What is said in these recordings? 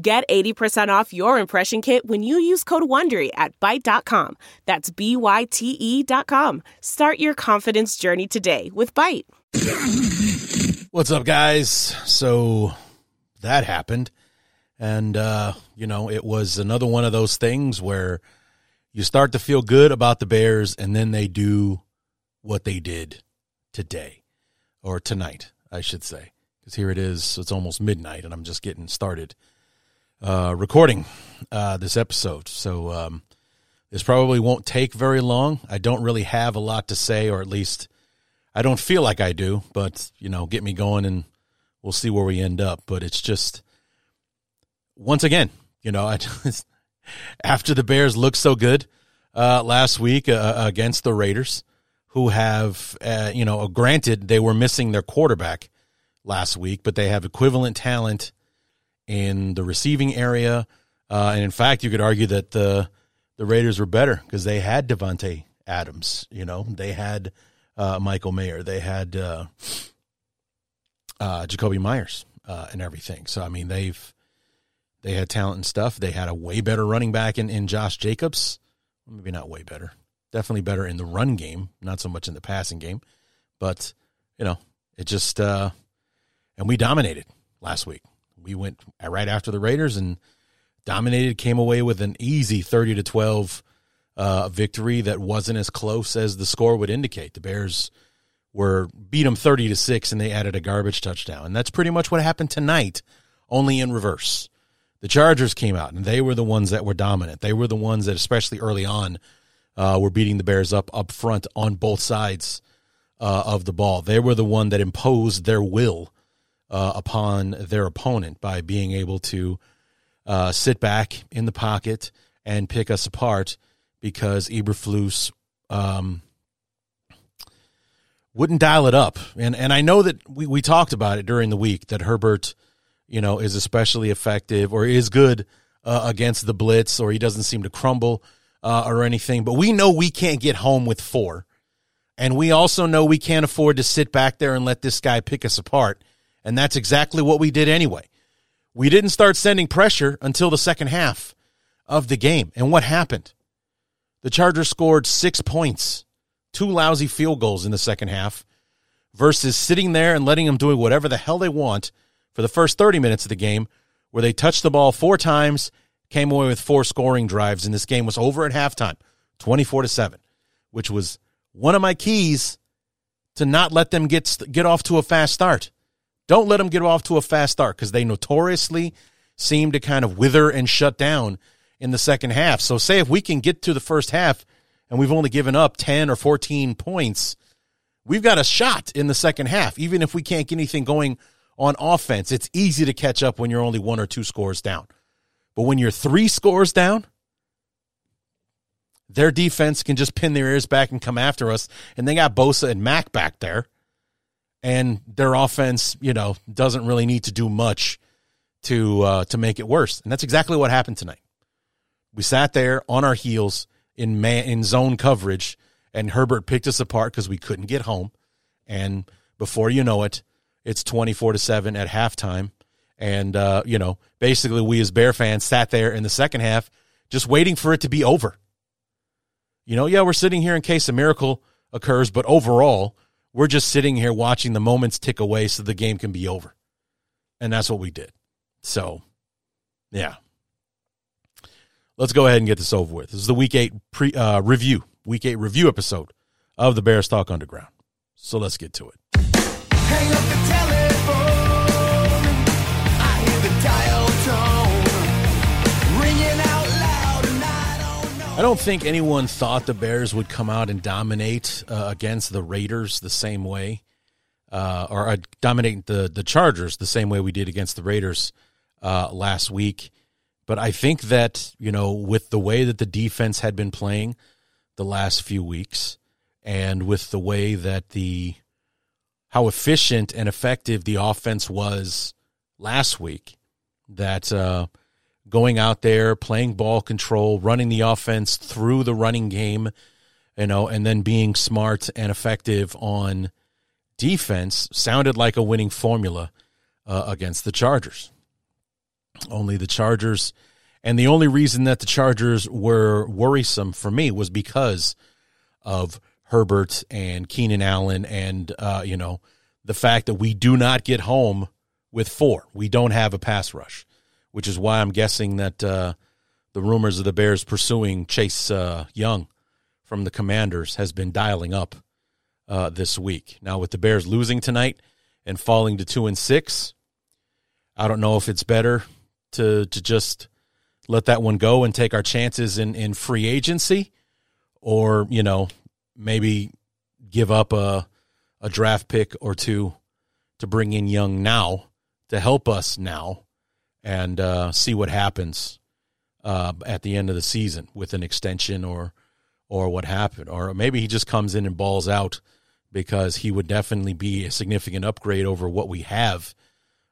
Get 80% off your impression kit when you use code WONDERY at Byte.com. That's B-Y-T-E dot com. Start your confidence journey today with Byte. What's up, guys? So that happened. And, uh, you know, it was another one of those things where you start to feel good about the Bears and then they do what they did today or tonight, I should say. Because here it is, it's almost midnight and I'm just getting started uh, recording uh, this episode. So um, this probably won't take very long. I don't really have a lot to say, or at least I don't feel like I do. But you know, get me going, and we'll see where we end up. But it's just once again, you know, I just, after the Bears looked so good uh, last week uh, against the Raiders, who have uh, you know, granted they were missing their quarterback last week, but they have equivalent talent in the receiving area. Uh, and in fact, you could argue that the the Raiders were better because they had Davante Adams. You know, they had uh, Michael Mayer, they had uh, uh Jakobi Meyers, uh, and everything. So I mean, they've they had talent and stuff. They had a way better running back in, in Josh Jacobs. Maybe not way better. Definitely better in the run game, not so much in the passing game. But you know, it just uh, and we dominated last week we went right after the Raiders and dominated, came away with an easy 30 to 12 uh, victory that wasn't as close as the score would indicate. The Bears were beat them 30 to 6 and they added a garbage touchdown. And that's pretty much what happened tonight, only in reverse. The Chargers came out and they were the ones that were dominant. They were the ones that, especially early on, uh, were beating the Bears up up front on both sides uh, of the ball. They were the one that imposed their will uh, upon their opponent by being able to uh, sit back in the pocket and pick us apart because Eberflus um, wouldn't dial it up. And and I know that we, we talked about it during the week that Herbert, you know, is especially effective or is good uh, against the blitz or he doesn't seem to crumble uh, or anything. But we know we can't get home with four. And we also know we can't afford to sit back there and let this guy pick us apart. And that's exactly what we did anyway. We didn't start sending pressure until the second half of the game. And what happened? The Chargers scored six points, two lousy field goals in the second half, versus sitting there and letting them do whatever the hell they want for the first 30 minutes of the game, where they touched the ball four times, came away with four scoring drives, and this game was over at halftime, 24 to 7, which was one of my keys to not let them get get off to a fast start. Don't let them get off to a fast start because they notoriously seem to kind of wither and shut down in the second half. So, say if we can get to the first half and we've only given up 10 or 14 points, we've got a shot in the second half. Even if we can't get anything going on offense, it's easy to catch up when you're only one or two scores down. But when you're three scores down, their defense can just pin their ears back and come after us. And they got Bosa and Mack back there and their offense, you know, doesn't really need to do much to uh, to make it worse. And that's exactly what happened tonight. We sat there on our heels in man in zone coverage, and Herbert picked us apart because we couldn't get home. And before you know it, it's twenty four to seven at halftime. And uh, you know, basically, we as Bear fans sat there in the second half, just waiting for it to be over. You know, yeah, we're sitting here in case a miracle occurs, but overall, we're just sitting here watching the moments tick away so the game can be over. And that's what we did. So, yeah. Let's go ahead and get this over with. This is the week eight pre uh, review, week eight review episode of the Bears Talk Underground. So let's get to it. I don't think anyone thought the Bears would come out and dominate uh, against the Raiders the same way, uh, or uh, dominate the the Chargers the same way we did against the Raiders uh, last week. But I think that, you know, with the way that the defense had been playing the last few weeks and with the way that the how efficient and effective the offense was last week, that uh, going out there, playing ball control, running the offense through the running game, you know, and then being smart and effective on defense sounded like a winning formula uh, against the Chargers. Only the Chargers, and the only reason that the Chargers were worrisome for me was because of Herbert and Keenan Allen, and uh, you know the fact that we do not get home with four. We don't have a pass rush, which is why I'm guessing that uh, the rumors of the Bears pursuing Chase uh, Young from the Commanders has been dialing up uh, this week. Now with the Bears losing tonight and falling to two and six, I don't know if it's better to to just let that one go and take our chances in in free agency, or you know maybe give up a a draft pick or two to bring in Young now to help us now and uh, see what happens uh, at the end of the season with an extension or or what happened or maybe he just comes in and balls out because he would definitely be a significant upgrade over what we have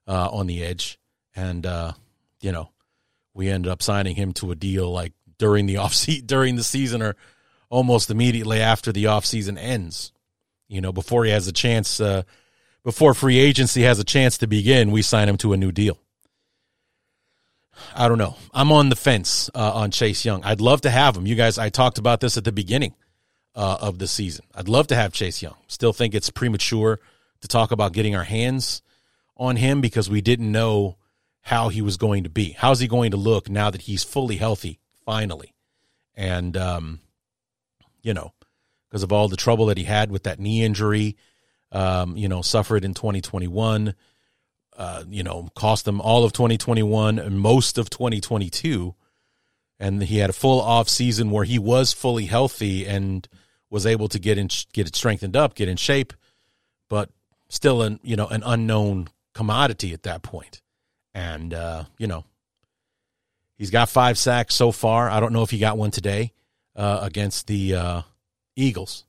uh, on the edge and uh, you know, we ended up signing him to a deal like during the off se- during the season or almost immediately after the off season ends. You know, before he has a chance, uh, before free agency has a chance to begin, we sign him to a new deal. I don't know. I'm on the fence uh, on Chase Young. I'd love to have him. You guys, I talked about this at the beginning uh, of the season. I'd love to have Chase Young. Still think it's premature to talk about getting our hands on him because we didn't know how he was going to be. How's he going to look now that he's fully healthy, finally? And, um, you know, because of all the trouble that he had with that knee injury, um, you know, suffered in 2021, uh, you know, cost them all of 2021 and most of 2022. And he had a full off season where he was fully healthy and was able to get in, get it strengthened up, get in shape, but still an, you know, an unknown commodity at that point. And, uh, you know, he's got five sacks so far. I don't know if he got one today uh, against the uh, Eagles,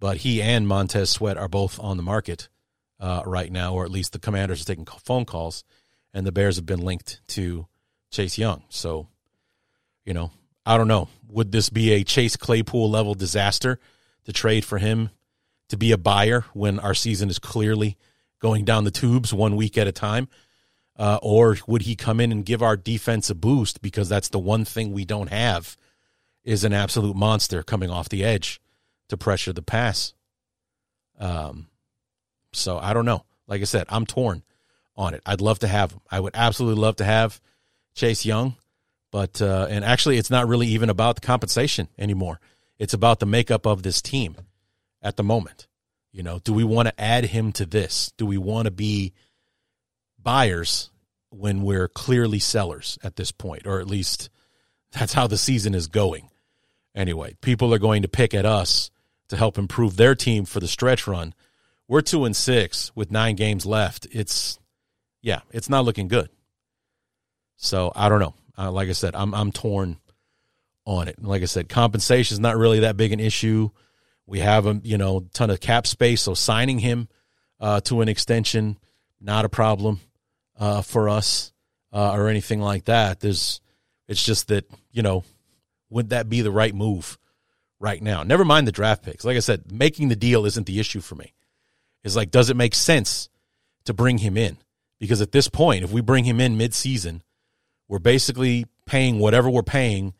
but he and Montez Sweat are both on the market uh, right now, or at least the commanders are taking phone calls, and the Bears have been linked to Chase Young. So, you know, I don't know. Would this be a Chase Claypool level disaster to trade for him to be a buyer when our season is clearly going down the tubes one week at a time? Uh, or would he come in and give our defense a boost because that's the one thing we don't have is an absolute monster coming off the edge to pressure the pass. Um, so I don't know. Like I said, I'm torn on it. I'd love to have him. I would absolutely love to have Chase Young, but uh, and actually, it's not really even about the compensation anymore. It's about the makeup of this team at the moment. You know, do we want to add him to this? Do we want to be buyers when we're clearly sellers at this point, or at least that's how the season is going. Anyway, people are going to pick at us to help improve their team for the stretch run. We're two and six with nine games left. It's yeah, it's not looking good. So I don't know. Uh, like I said, I'm I'm torn on it. Like I said, compensation is not really that big an issue. We have a you know ton of cap space, so signing him uh, to an extension not a problem uh, for us uh, or anything like that. There's, it's just that you know, would that be the right move right now? Never mind the draft picks. Like I said, making the deal isn't the issue for me. It's like, does it make sense to bring him in? Because at this point, if we bring him in mid-season, we're basically paying whatever we're paying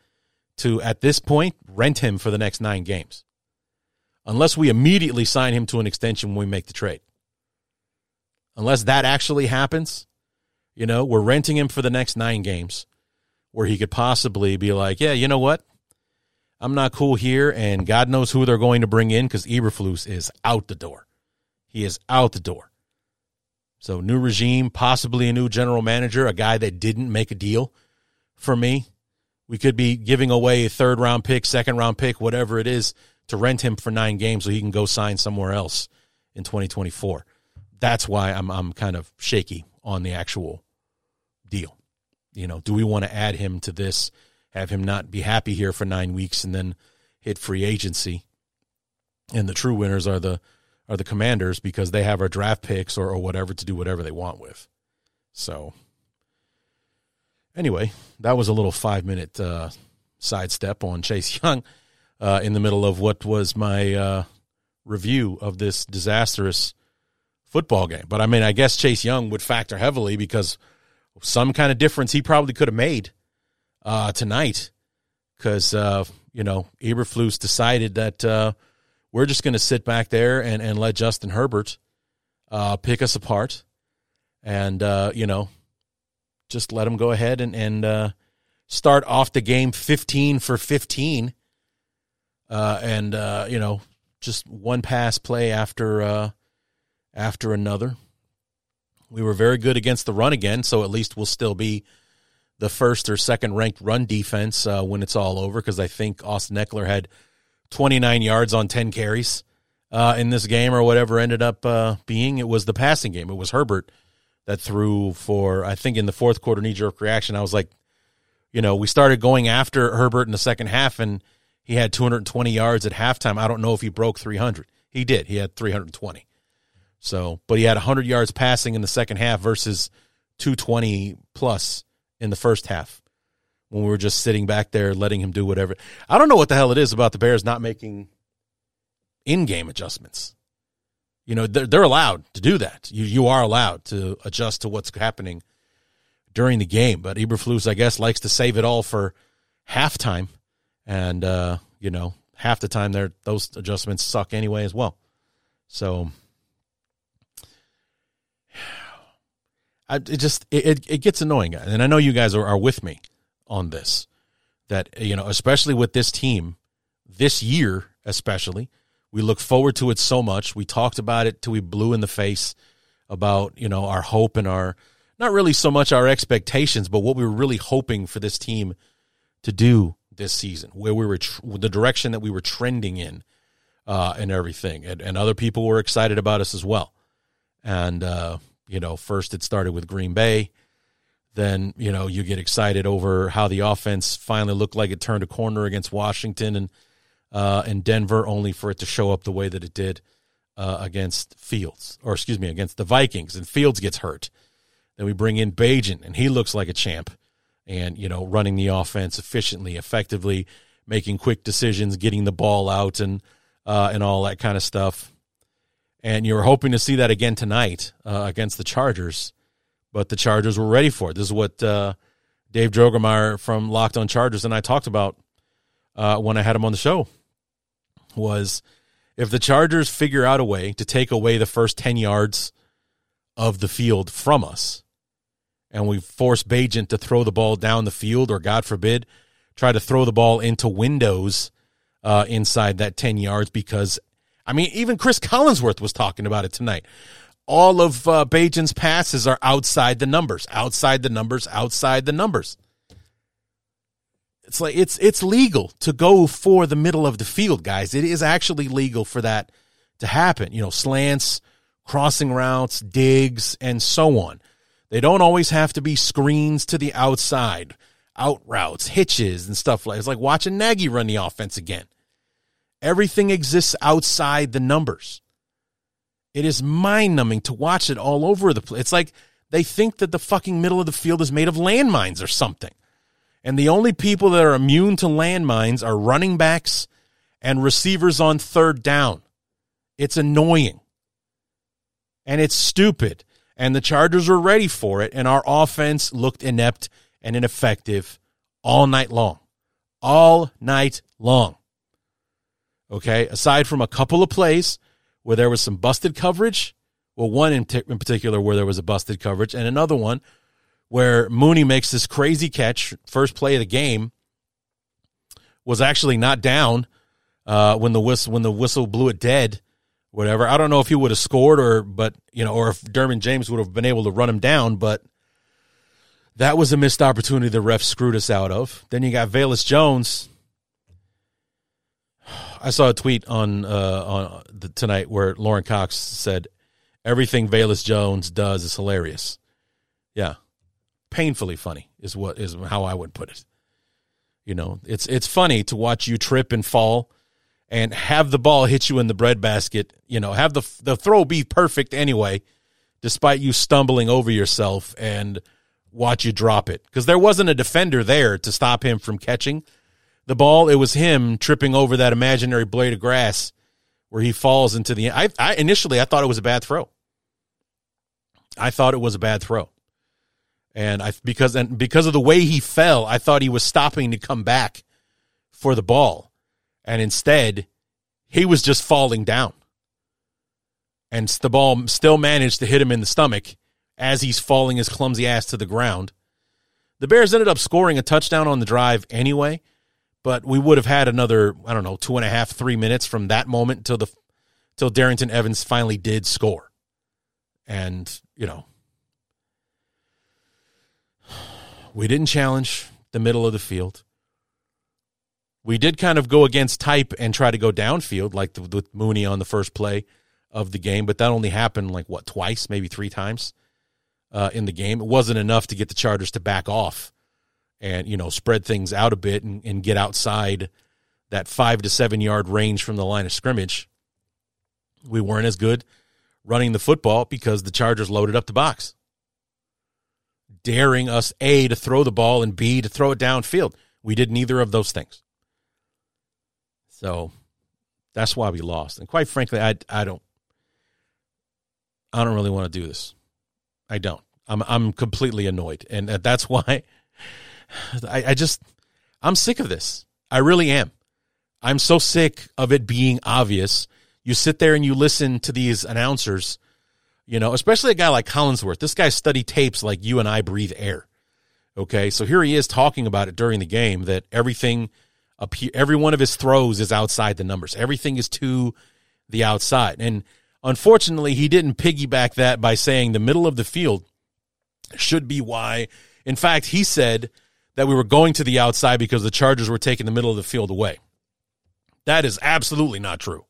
to at this point rent him for the next nine games, unless we immediately sign him to an extension when we make the trade. Unless that actually happens, you know, we're renting him for the next nine games where he could possibly be like, yeah, you know what? I'm not cool here, and God knows who they're going to bring in because Eberflus is out the door. He is out the door. So, new regime, possibly a new general manager, a guy that didn't make a deal for me. We could be giving away a third round pick, second round pick, whatever it is, to rent him for nine games so he can go sign somewhere else in 2024. That's why I'm I'm kind of shaky on the actual deal. you know, do we want to add him to this, have him not be happy here for nine weeks and then hit free agency? And the true winners are the are the commanders because they have our draft picks or, or whatever to do whatever they want with. So anyway, that was a little five minute uh, sidestep on Chase Young uh, in the middle of what was my uh, review of this disastrous football game. But I mean, I guess Chase Young would factor heavily because some kind of difference he probably could have made uh, tonight because, uh, you know, Eberflus decided that uh, we're just going to sit back there and, and let Justin Herbert uh, pick us apart and, uh, you know, just let him go ahead and, and uh, start off the game 15 for 15 and, you know, just one pass play after after another. We were very good against the run again, so at least we'll still be the first or second ranked run defense uh, when it's all over because I think Austin Ekeler had 29 yards on 10 carries uh, in this game or whatever ended up uh, being. It was the passing game. It was Herbert that threw for, I think in the fourth quarter knee jerk reaction. I was like, you know, we started going after Herbert in the second half and he had 220 yards at halftime. I don't know if he broke 300. He did. He had 320. So, but he had 100 yards passing in the second half versus 220 plus in the first half when we were just sitting back there letting him do whatever. I don't know what the hell it is about the Bears not making in-game adjustments. You know, they're, they're allowed to do that. You you are allowed to adjust to what's happening during the game, but Eberflus, I guess, likes to save it all for halftime, and uh, you know, half the time there those adjustments suck anyway as well. So I, it just it, it gets annoying, and I know you guys are, are with me on this. That you know, especially with this team, this year especially, we look forward to it so much. We talked about it till we blew in the face about you know our hope and our not really so much our expectations, but what we were really hoping for this team to do this season, where we were tr- the direction that we were trending in, uh, and everything, and, and other people were excited about us as well, and uh, you know, first it started with Green Bay. Then, you know, you get excited over how the offense finally looked like it turned a corner against Washington and uh, and Denver, only for it to show up the way that it did uh, against Fields, or excuse me, against the Vikings, and Fields gets hurt. Then we bring in Bagent, and he looks like a champ, and you know, running the offense efficiently, effectively, making quick decisions, getting the ball out, and uh, and all that kind of stuff and you were hoping to see that again tonight uh, against the Chargers, but the Chargers were ready for it. This is what uh, Dave Drogemeyer from Locked On Chargers and I talked about uh, when I had him on the show. Was if the Chargers figure out a way to take away the first ten yards of the field from us, and we force Bagent to throw the ball down the field, or God forbid, try to throw the ball into windows uh, inside that ten yards because I mean, even Cris Collinsworth was talking about it tonight. All of uh, Bagent's passes are outside the numbers, outside the numbers, outside the numbers. It's like it's it's legal to go for the middle of the field, guys. It is actually legal for that to happen. You know, slants, crossing routes, digs, and so on. They don't always have to be screens to the outside, out routes, hitches, and stuff like. It's like watching Nagy run the offense again. Everything exists outside the numbers. It is mind numbing to watch it all over the place. It's like they think that the fucking middle of the field is made of landmines or something. And the only people that are immune to landmines are running backs and receivers on third down. It's annoying. And it's stupid. And the Chargers were ready for it. And our offense looked inept and ineffective all night long. All night long. Okay. Aside from a couple of plays where there was some busted coverage, well, one in, t- in particular where there was a busted coverage, and another one where Mooney makes this crazy catch, first play of the game, was actually not down uh, when the whistle when the whistle blew it dead, whatever. I don't know if he would have scored or but you know or if Derwin James would have been able to run him down, but that was a missed opportunity the ref screwed us out of. Then you got Velus Jones I saw a tweet on uh, on the, tonight where Lauren Cox said everything Velus Jones does is hilarious. Yeah, painfully funny is what is how I would put it. You know, it's it's funny to watch you trip and fall and have the ball hit you in the breadbasket, you know, have the the throw be perfect anyway despite you stumbling over yourself and watch you drop it because there wasn't a defender there to stop him from catching the ball. It was him tripping over that imaginary blade of grass where he falls into the. I, I initially I thought it was a bad throw. I thought it was a bad throw, and I because and because of the way he fell, I thought he was stopping to come back for the ball, and instead he was just falling down, and the ball still managed to hit him in the stomach as he's falling his clumsy ass to the ground. The Bears ended up scoring a touchdown on the drive anyway, but we would have had another, I don't know, two and a half, three minutes from that moment until the till Darrynton Evans finally did score. And, you know, we didn't challenge the middle of the field. We did kind of go against type and try to go downfield, like with Mooney on the first play of the game, but that only happened like what twice, maybe three times uh, in the game. It wasn't enough to get the Chargers to back off and you know spread things out a bit and, and get outside that five to seven yard range from the line of scrimmage. We weren't as good running the football because the Chargers loaded up the box, daring us a to throw the ball and b to throw it downfield. We did neither of those things. So that's why we lost. And quite frankly, I I don't I don't really want to do this. I don't. I'm I'm completely annoyed, and uh, that's why I, I just I'm sick of this. I really am. I'm so sick of it being obvious. You sit there and you listen to these announcers, you know, especially a guy like Collinsworth. This guy studied tapes like you and I breathe air. Okay, so here he is talking about it during the game that everything, every one of his throws is outside the numbers. Everything is to the outside, and Unfortunately, he didn't piggyback that by saying the middle of the field should be why. In fact, he said that we were going to the outside because the Chargers were taking the middle of the field away. That is absolutely not true.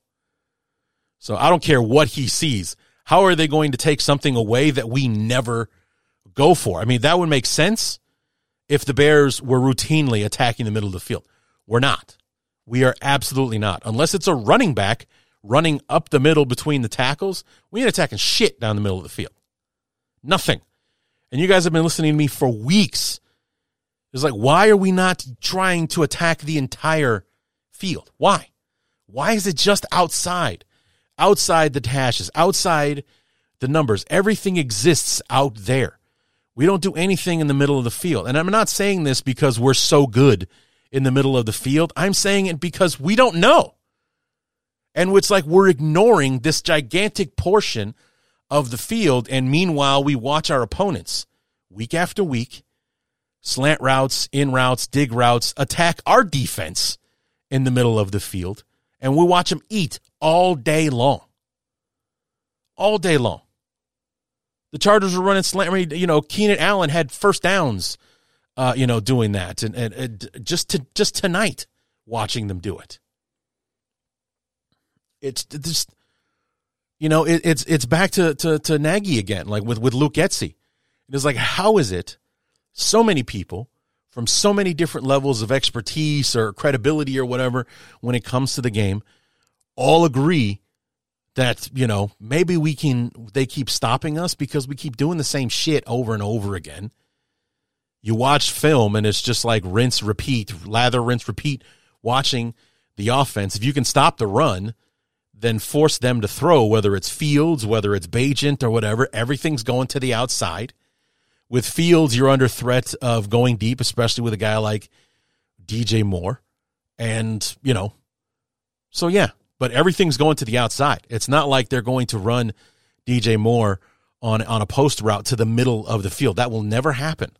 So I don't care what he sees. How are they going to take something away that we never go for? I mean, that would make sense if the Bears were routinely attacking the middle of the field. We're not. We are absolutely not. Unless it's a running back running up the middle between the tackles. We ain't attacking shit down the middle of the field. Nothing. And you guys have been listening to me for weeks. It's like, why are we not trying to attack the entire field? Why? Why is it just outside? Outside the hashes, outside the numbers. Everything exists out there. We don't do anything in the middle of the field. And I'm not saying this because we're so good in the middle of the field. I'm saying it because we don't know. And it's like we're ignoring this gigantic portion of the field. And meanwhile, we watch our opponents week after week, slant routes, in routes, dig routes, attack our defense in the middle of the field. And we watch them eat all day long. All day long. The Chargers were running slant. I mean, you know, Keenan Allen had first downs, uh, you know, doing that, and, and, and just to just tonight, watching them do it. It's just, you know, it, it's it's back to, to to Nagy again, like with with Luke Getsy. It's like, how is it so many people from so many different levels of expertise or credibility or whatever when it comes to the game all agree that you know maybe we can they keep stopping us because we keep doing the same shit over and over again you watch film and it's just like rinse repeat lather rinse repeat watching the offense if you can stop the run then force them to throw, whether it's Fields, whether it's Bagent or whatever. Everything's going to the outside. With Fields, you're under threat of going deep, especially with a guy like DJ Moore. And, you know, so yeah, but everything's going to the outside. It's not like they're going to run DJ Moore on, on a post route to the middle of the field. That will never happen.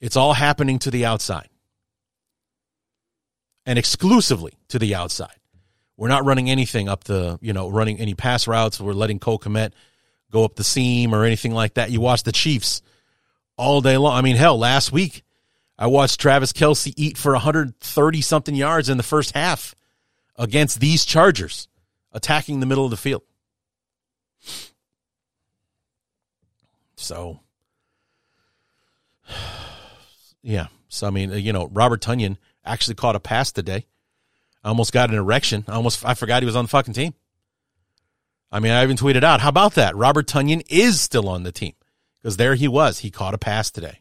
It's all happening to the outside and exclusively to the outside. We're not running anything up the, you know, running any pass routes. We're letting Cole Kmet go up the seam or anything like that. You watch the Chiefs all day long. I mean, hell, last week I watched Travis Kelce eat for 130 something yards in the first half against these Chargers attacking the middle of the field. So, yeah. So I mean, uh, you know, Robert Tonyan actually caught a pass today. I almost got an erection. I almost I forgot he was on the fucking team. I mean, I even tweeted out, how about that? Robert Tonyan is still on the team because there he was. He caught a pass today.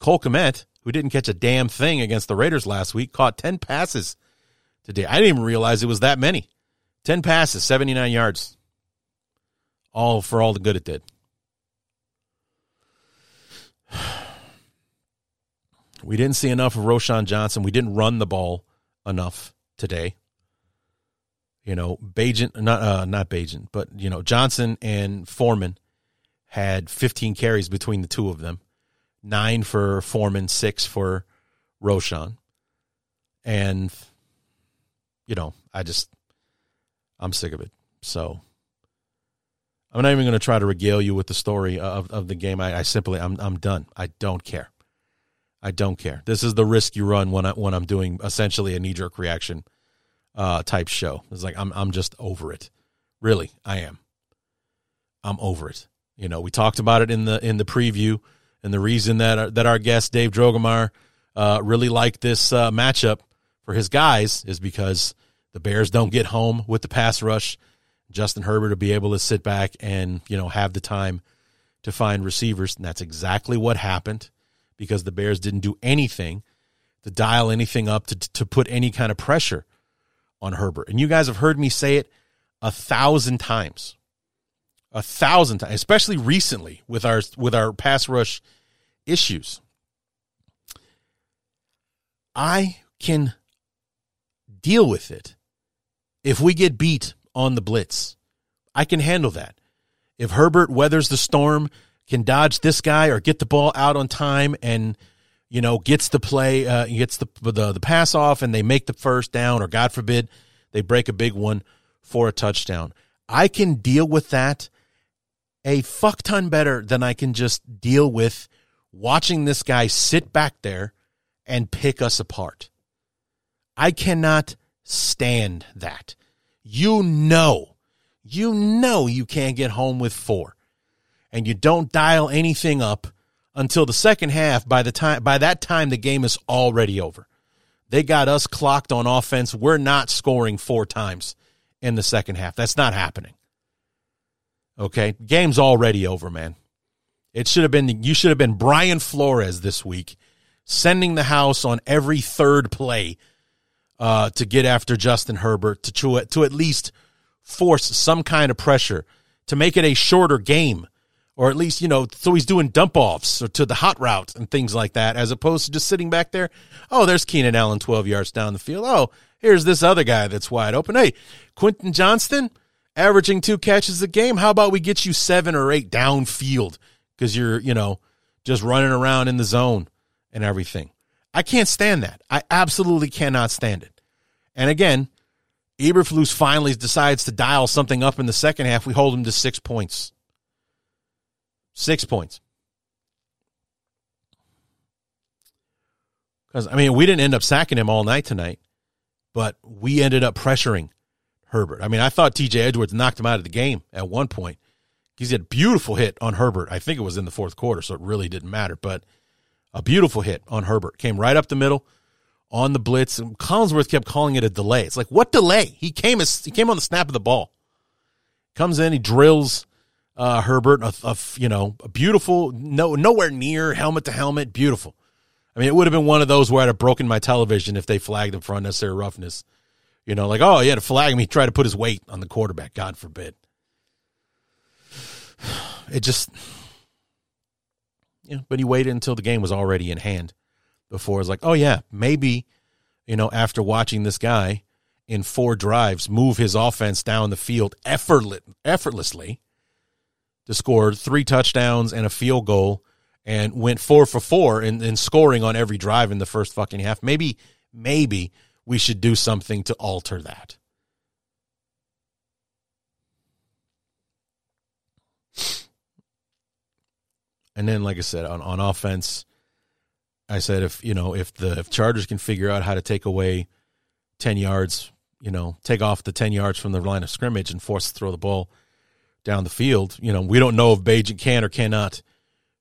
Cole Kmet, who didn't catch a damn thing against the Raiders last week, caught 10 passes today. I didn't even realize it was that many. 10 passes, 79 yards. All for all the good it did. We didn't see enough of Roschon Johnson. We didn't run the ball enough today. You know, Bagent, not uh, not Bagent, but you know Johnson and Foreman had 15 carries between the two of them, nine for Foreman, six for Roschon. and you know, I just I'm sick of it. So I'm not even going to try to regale you with the story of, of the game. I, I simply I'm I'm done. I don't care. I don't care. This is the risk you run when I when I'm doing essentially a knee jerk reaction uh, type show. It's like I'm I'm just over it. Really, I am. I'm over it. You know, we talked about it in the in the preview, and the reason that our, that our guest Dave Drogemeyer uh, really liked this uh, matchup for his guys is because the Bears don't get home with the pass rush. Justin Herbert will be able to sit back and you know have the time to find receivers, and that's exactly what happened because the Bears didn't do anything to dial anything up to, to put any kind of pressure on Herbert. And you guys have heard me say it a thousand times. A thousand times, especially recently with our with our pass rush issues. I can deal with it if we get beat on the blitz. I can handle that. If Herbert weathers the storm can dodge this guy or get the ball out on time and you know gets the play uh, gets the, the the pass off and they make the first down or god forbid they break a big one for a touchdown i can deal with that a fuck ton better than i can just deal with watching this guy sit back there and pick us apart. I cannot stand that. You know you know you can't get home with four and you don't dial anything up until the second half by the time by that time the game is already over. They got us clocked on offense. We're not scoring four times in the second half. That's not happening okay? Game's already over man. It should have been you should have been brian flores this week sending the house on every third play uh, to get after justin herbert to, to at least force some kind of pressure to make it a shorter game or at least you know so he's doing dump offs or to the hot route and things like that as opposed to just sitting back there oh there's keenan allen 12 yards down the field. Oh here's this other guy that's wide open. Hey quentin johnston averaging two catches a game how about we get you seven or eight downfield because you're you know just running around in the zone and everything i can't stand that i absolutely cannot stand it and again Eberflus finally decides to dial something up in the second half. We hold him to six points. Six points. Because, I mean, we didn't end up sacking him all night tonight, but we ended up pressuring Herbert. I mean, I thought TJ Edwards knocked him out of the game at one point. He's had a beautiful hit on Herbert. I think it was in the fourth quarter, so it really didn't matter. But a beautiful hit on Herbert. Came right up the middle on the blitz. And Collinsworth kept calling it a delay. It's like, what delay? He came as he came on the snap of the ball. Comes in, he drills uh, Herbert, a, a, you know, a beautiful, no, nowhere near helmet to helmet, beautiful. I mean, it would have been one of those where I'd have broken my television if they flagged him for unnecessary roughness. You know, like, oh, yeah, to flag him, he tried to put his weight on the quarterback. God forbid. It just, yeah, but he waited until the game was already in hand before it's like, oh, yeah, maybe, you know, after watching this guy in four drives move his offense down the field effortless, effortlessly to score three touchdowns and a field goal and went four for four in, in scoring on every drive in the first fucking half. Maybe, maybe we should do something to alter that. And then, like I said, on, on offense, I said if you know if the if Chargers can figure out how to take away ten yards, you know, take off the ten yards from the line of scrimmage and force to throw the ball down the field. You know, we don't know if Bagent can or cannot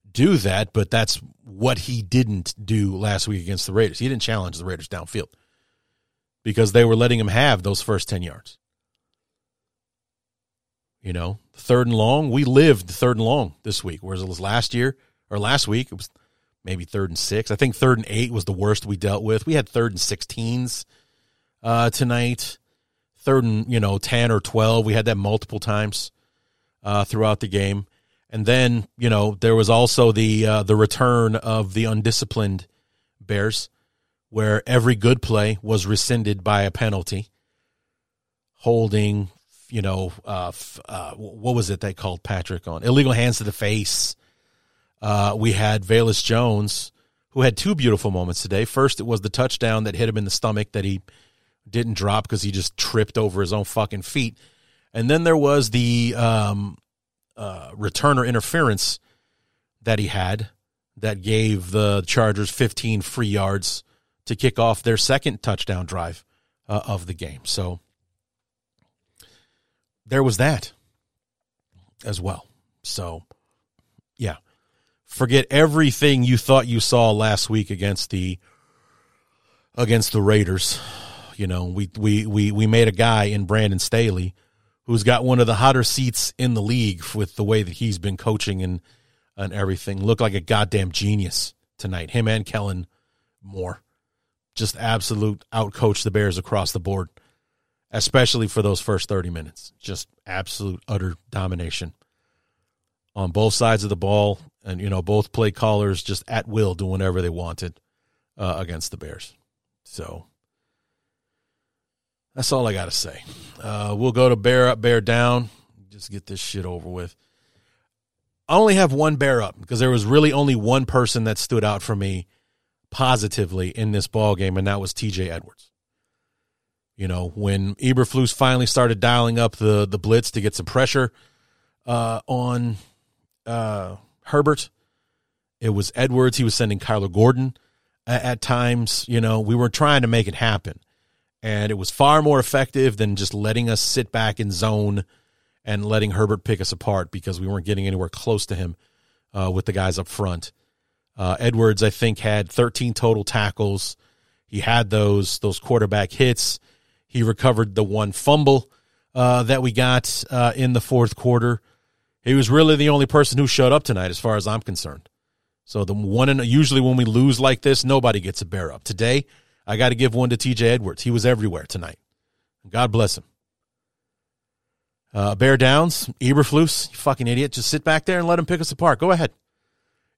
do that, but that's what he didn't do last week against the Raiders. He didn't challenge the Raiders downfield because they were letting him have those first 10 yards. You know, third and long, we lived third and long this week, whereas it was last year or last week, it was maybe third and six. I think third and eight was the worst we dealt with. We had third and 16s uh, tonight, third and, you know, 10 or 12. We had that multiple times uh, throughout the game. And then, you know, there was also the uh, the return of the undisciplined Bears, where every good play was rescinded by a penalty, holding, you know, uh, uh, what was it they called Patrick on illegal hands to the face. Uh, we had Velus Jones, who had two beautiful moments today. First, it was the touchdown that hit him in the stomach that he didn't drop because he just tripped over his own fucking feet. And then there was the um, uh, returner interference that he had that gave the Chargers 15 free yards to kick off their second touchdown drive uh, of the game. So there was that as well. So, yeah. Forget everything you thought you saw last week against the against the Raiders. You know, we we we we made a guy in Brandon Staley who's got one of the hotter seats in the league with the way that he's been coaching and and everything. Look like a goddamn genius tonight. Him and Kellen Moore just absolute outcoach the Bears across the board, especially for those first 30 minutes. Just absolute, utter domination on both sides of the ball. And, you know, both play callers just at will doing whatever they wanted uh, against the Bears. So that's all I got to say. Uh, we'll go to Bear Up, Bear Down. Just get this shit over with. I only have one Bear Up because there was really only one person that stood out for me positively in this ball game, and that was TJ Edwards. You know, when Eberflus finally started dialing up the the blitz to get some pressure uh, on uh, Herbert, it was Edwards. He was sending Kyler Gordon at, at times. You know, we were trying to make it happen, and it was far more effective than just letting us sit back in zone and letting Herbert pick us apart because we weren't getting anywhere close to him uh, with the guys up front. Uh, Edwards, I think, had 13 total tackles. He had those those quarterback hits. He recovered the one fumble uh, that we got uh, in the fourth quarter. He was really the only person who showed up tonight, as far as I'm concerned. So the one and usually when we lose like this, nobody gets a bear up. Today, I got to give one to T.J. Edwards. He was everywhere tonight. God bless him. Uh, bear downs, Eberflus, you fucking idiot. Just sit back there and let him pick us apart. Go ahead.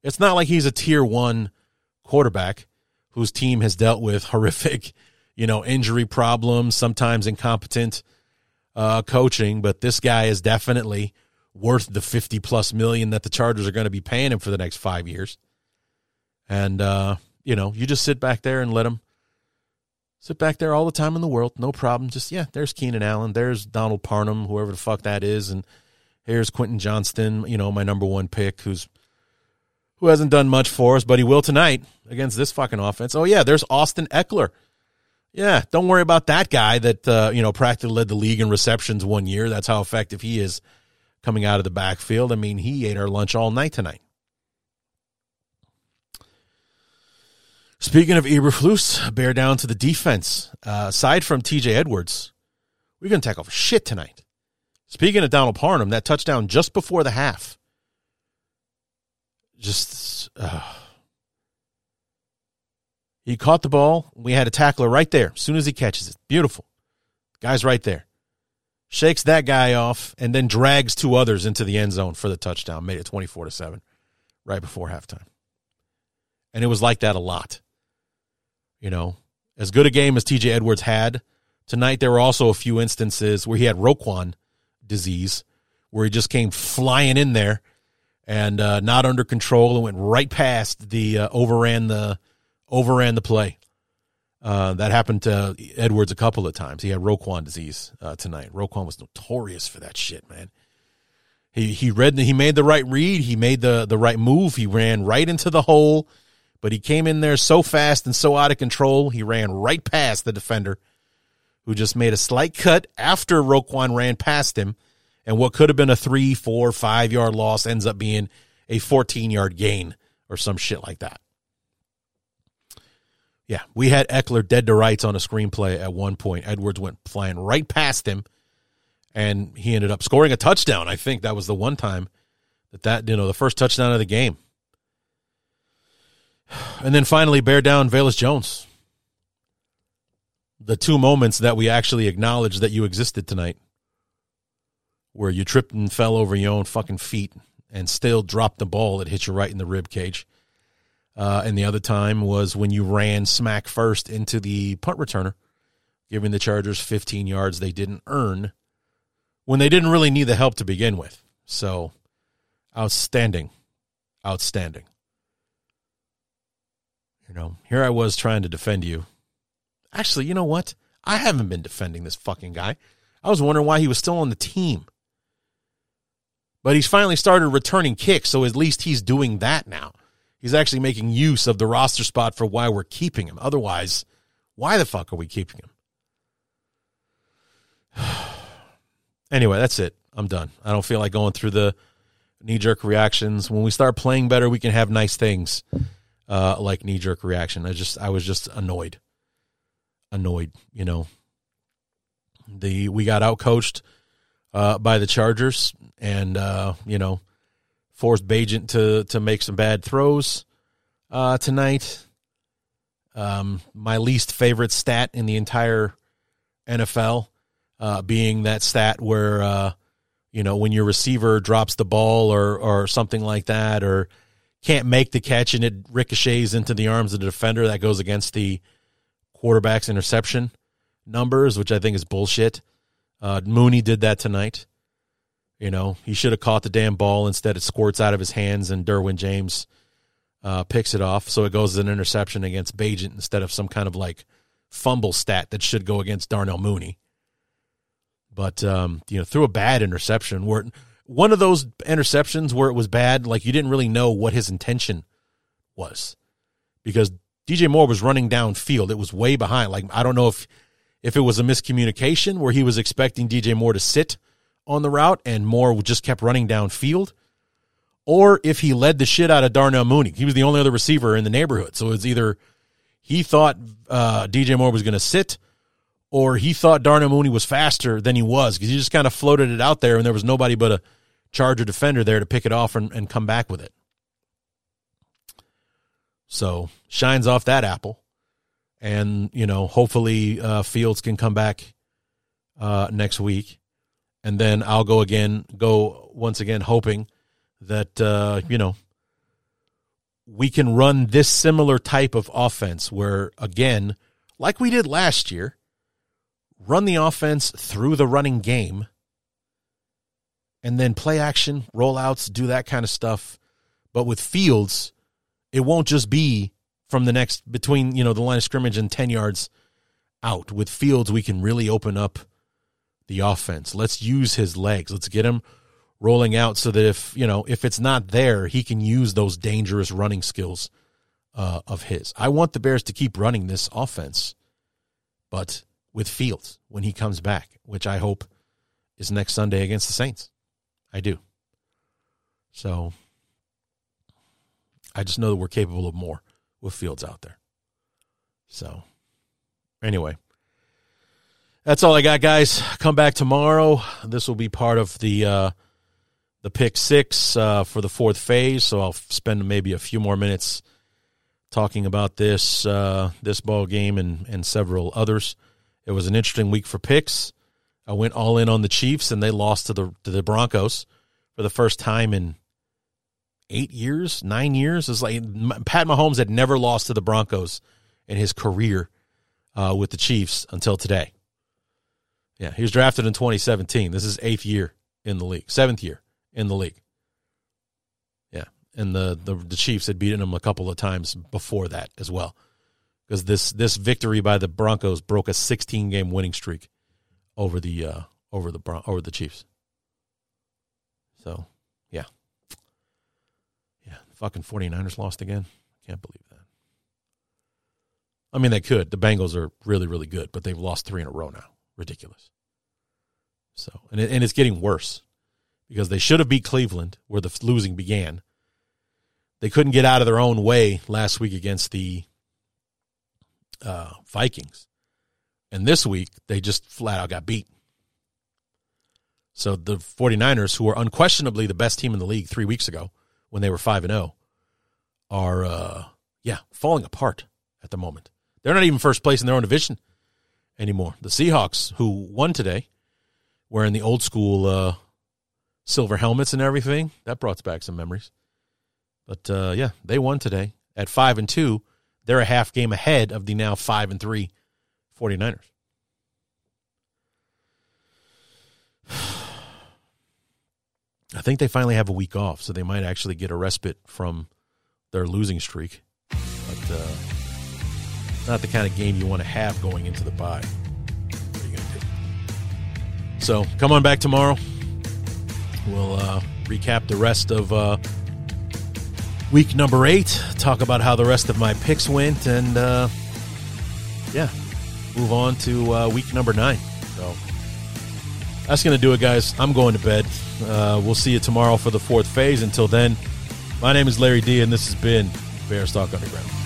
It's not like he's a tier one quarterback whose team has dealt with horrific, you know, injury problems, sometimes incompetent uh, coaching, but this guy is definitely worth the 50 plus million that the Chargers are going to be paying him for the next five years. And, uh, you know, you just sit back there and let him sit back there all the time in the world. No problem. Just, yeah, there's Keenan Allen. There's Donald Parham, whoever the fuck that is. And here's Quentin Johnston, you know, my number one pick, who's who hasn't done much for us, but he will tonight against this fucking offense. Oh yeah, there's Austin Ekeler. Yeah, don't worry about that guy that uh, you know practically led the league in receptions one year. That's how effective he is coming out of the backfield. I mean, he ate our lunch all night tonight. Speaking of Eberflus, bear down to the defense. Uh, aside from T.J. Edwards, we're going to tackle for shit tonight. Speaking of Donald Parham, that touchdown just before the half just uh, he caught the ball. We had a tackler right there as soon as he catches it. Beautiful. Guy's right there. Shakes that guy off and then drags two others into the end zone for the touchdown. Made it 24 to 7 right before halftime. And it was like that a lot. You know, as good a game as TJ Edwards had tonight, there were also a few instances where he had Roquan disease, where he just came flying in there and uh, not under control and went right past the uh, overran the overran the play. Uh, that happened to Edwards a couple of times. He had Roquan disease uh, tonight. Roquan was notorious for that shit, man. He he read he made the right read. He made the the right move. He ran right into the hole, but he came in there so fast and so out of control. He ran right past the defender, who just made a slight cut after Roquan ran past him and what could have been a three, four, five yard loss ends up being a 14 yard gain or some shit like that. Yeah, we had Ekeler dead to rights on a screenplay at one point. Edwards went flying right past him, and he ended up scoring a touchdown. I think that was the one time that that you know the first touchdown of the game. And then finally, bear down Velus Jones. The two moments that we actually acknowledged that you existed tonight, where you tripped and fell over your own fucking feet and still dropped the ball that hit you right in the rib cage uh, and the other time was when you ran smack first into the punt returner, giving the Chargers 15 yards they didn't earn when they didn't really need the help to begin with. So, outstanding. Outstanding. You know, here I was trying to defend you. Actually, you know what? I haven't been defending this fucking guy. I was wondering why he was still on the team. But he's finally started returning kicks, so at least he's doing that now he's actually making use of the roster spot for why we're keeping him. Otherwise, why the fuck are we keeping him? anyway, that's it. I'm done. I don't feel like going through the knee jerk reactions. When we start playing better, we can have nice things uh, like knee jerk reaction. I just I was just annoyed, annoyed. You know, the we got out coached uh, by the Chargers, and uh, you know forced Bagent to to make some bad throws uh, tonight. Um, my least favorite stat in the entire NFL uh, being that stat where uh, you know when your receiver drops the ball or or something like that or can't make the catch and it ricochets into the arms of the defender that goes against the quarterback's interception numbers, which I think is bullshit. Uh, Mooney did that tonight. You know, he should have caught the damn ball. Instead, it squirts out of his hands, and Derwin James uh, picks it off. So it goes as an interception against Bagent instead of some kind of like fumble stat that should go against Darnell Mooney. But um, you know, threw a bad interception where one of those interceptions where it was bad, like you didn't really know what his intention was because DJ Moore was running downfield. It was way behind. Like I don't know if if it was a miscommunication where he was expecting DJ Moore to sit on the route and Moore just kept running downfield, or if he led the shit out of Darnell Mooney. He was the only other receiver in the neighborhood. So it's either he thought uh, DJ Moore was going to sit, or he thought Darnell Mooney was faster than he was because he just kind of floated it out there and there was nobody but a Charger defender there to pick it off and, and come back with it. So shines off that apple. And, you know, hopefully uh, Fields can come back uh, next week and then I'll go again, go once again, hoping that uh, you know we can run this similar type of offense where again, like we did last year, run the offense through the running game, and then play action, rollouts, do that kind of stuff. But with Fields, it won't just be from the next between you know the line of scrimmage and ten yards out. With Fields, we can really open up the offense. Let's use his legs. Let's get him rolling out so that if, you know, if it's not there, he can use those dangerous running skills uh, of his. I want the Bears to keep running this offense, but with Fields when he comes back, which I hope is next Sunday against the Saints. I do. So I just know that we're capable of more with Fields out there. So anyway, that's all I got, guys. Come back tomorrow. This will be part of the uh, the pick six uh, for the fourth phase. So I'll spend maybe a few more minutes talking about this uh, this ball game and and several others. It was an interesting week for picks. I went all in on the Chiefs, and they lost to the to the Broncos for the first time in eight years, nine years. It's like Pat Mahomes had never lost to the Broncos in his career uh, with the Chiefs until today. Yeah, he was drafted in 2017. This is eighth year in the league, seventh year in the league. Yeah, and the the, the Chiefs had beaten him a couple of times before that as well, because this this victory by the Broncos broke a 16 game winning streak over the uh, over the Bron- over the Chiefs. So, yeah, yeah, fucking 49ers lost again. I can't believe that. I mean, they could. The Bengals are really, really good, but they've lost three in a row now ridiculous. So, and it, and it's getting worse because they should have beat Cleveland where the losing began, they couldn't get out of their own way last week against the uh, Vikings. And this week, they just flat out got beat. So the 49ers, who were unquestionably the best team in the league three weeks ago when they were 5 and 0, are, uh, yeah, falling apart at the moment. They're not even first place in their own division anymore. The Seahawks, who won today, wearing the old school uh, silver helmets and everything, that brought back some memories. But uh, yeah, they won today at 5 and 2. They're a half game ahead of the now 5 and 3 49ers. I think they finally have a week off, so they might actually get a respite from their losing streak. But uh, not the kind of game you want to have going into the bye. What are you going to do? So come on back tomorrow. We'll uh, recap the rest of uh, week number eight, talk about how the rest of my picks went, and uh, yeah, move on to uh, week number nine. So that's going to do it, guys. I'm going to bed. Uh, we'll see you tomorrow for the fourth phase. Until then, my name is Larry D, and this has been Bears Talk Underground.